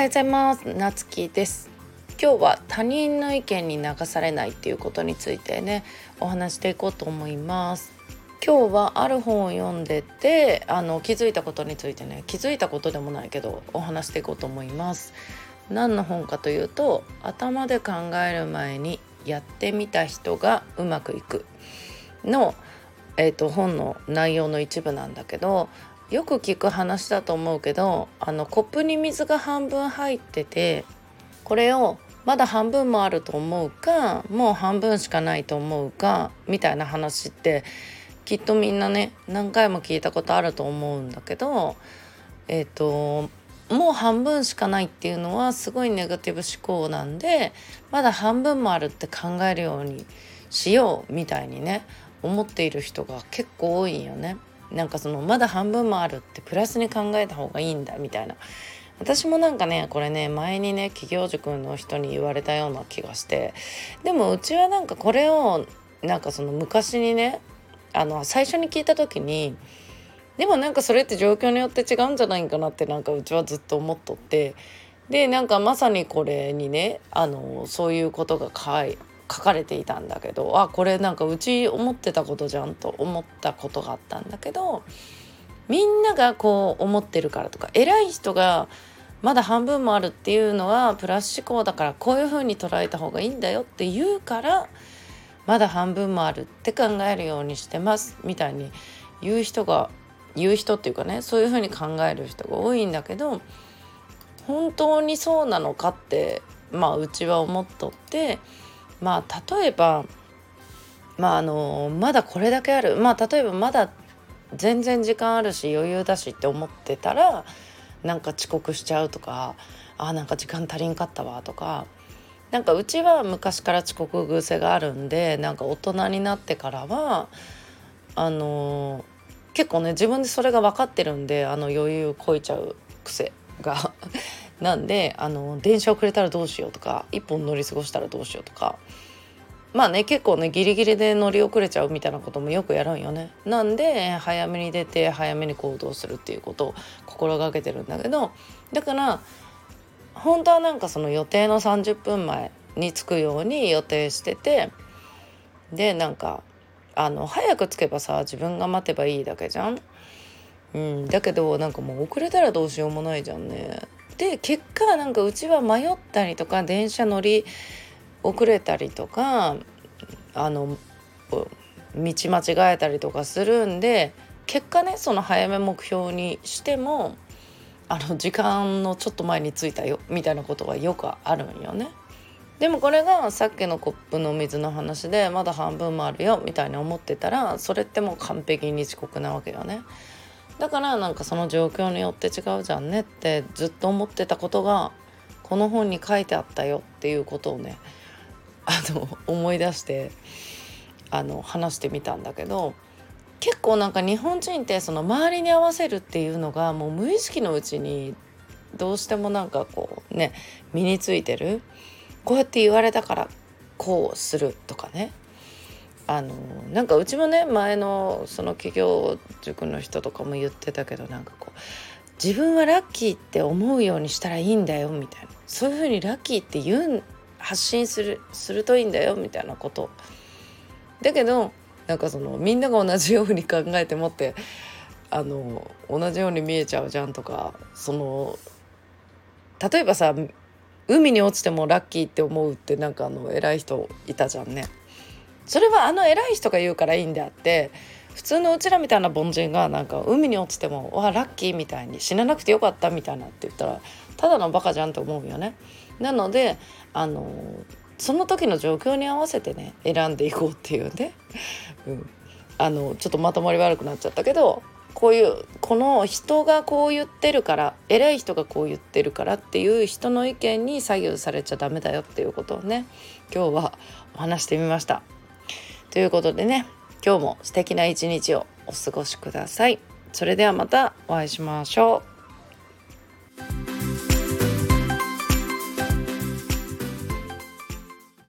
はようございます。なつきです。今日は他人の意見に流されないっていうことについてねお話していこうと思います。今日はある本を読んでてあの気づいたことについてね気づいたことでもないけどお話していこうと思います。何の本かというと頭で考える前にやってみた人がうまくいくのえーと、本の内容の一部なんだけどよく聞く話だと思うけどあのコップに水が半分入っててこれをまだ半分もあると思うかもう半分しかないと思うかみたいな話ってきっとみんなね何回も聞いたことあると思うんだけどえっ、ー、ともう半分しかないっていうのはすごいネガティブ思考なんでまだ半分もあるって考えるようにしようみたいにね思っている人が結構多いんよね。なんかそのまだ半分もあるってプラスに考えた方がいいんだみたいな。私もなんかねこれね前にね企業塾の人に言われたような気がして。でもうちはなんかこれをなんかその昔にねあの最初に聞いた時にでもなんかそれって状況によって違うんじゃないかなってなんかうちはずっと思っとって。でなんかまさにこれにねあのそういうことが書い書かれていたんだけどあこれなんかうち思ってたことじゃんと思ったことがあったんだけどみんながこう思ってるからとか偉い人がまだ半分もあるっていうのはプラス思考だからこういうふうに捉えた方がいいんだよって言うからまだ半分もあるって考えるようにしてますみたいに言う人が言う人っていうかねそういうふうに考える人が多いんだけど本当にそうなのかってまあうちは思っとってまあ例えばまああのまだこれだけある。まあ例えばまだ全然時間あるし余裕だしって思ってたらなんか遅刻しちゃうとかあなんか時間足りんかったわとかなんかうちは昔から遅刻癖があるんでなんか大人になってからはあの結構ね自分でそれが分かってるんであの余裕こいちゃう癖が なんであの電車遅れたらどうしようとか1本乗り過ごしたらどうしようとかまあね結構ねギリギリで乗り遅れちゃうみたいなこともよくやるんよね。なんで早めに出て早めに行動するっていうことを心がけてるんだけどだから本当はなんかその予定の30分前に着くように予定しててでなんかあの早く着けばさ自分が待てばいいだけじゃん。うん、だけどなんかもう遅れたらどうしようもないじゃんね。で結果なんかうちは迷ったりとか電車乗り遅れたりとかあの道間違えたりとかするんで結果ねその早め目標にしてもあの時間のちょっと前に着いたよみたいなことがよくあるんよね。でもこれがさっきのコップの水の話でまだ半分もあるよみたいに思ってたらそれってもう完璧に遅刻なわけよね。だからなんかその状況によって違うじゃんねってずっと思ってたことがこの本に書いてあったよっていうことをねあの思い出してあの話してみたんだけど結構なんか日本人ってその周りに合わせるっていうのがもう無意識のうちにどうしてもなんかこうね身についてるこうやって言われたからこうするとかねあのなんかうちもね前のその企業塾の人とかも言ってたけどなんかこう自分はラッキーって思うようにしたらいいんだよみたいなそういうふうにラッキーって言う発信するするといいんだよみたいなことだけどなんかそのみんなが同じように考えてもってあの同じように見えちゃうじゃんとかその例えばさ海に落ちてもラッキーって思うってなんかあの偉い人いたじゃんね。それはあの偉い人が言うからいいんであって普通のうちらみたいな凡人がなんか海に落ちても「わラッキー」みたいに死ななくてよかったみたいなって言ったらただのバカじゃんと思うよね。なのであのその時の状況に合わせてね選んでいこうっていうね、うん、あのちょっとまとまり悪くなっちゃったけどこういうこの人がこう言ってるから偉い人がこう言ってるからっていう人の意見に左右されちゃダメだよっていうことをね今日はお話してみました。ということでね今日も素敵な一日をお過ごしください。それではまたお会いしましょう。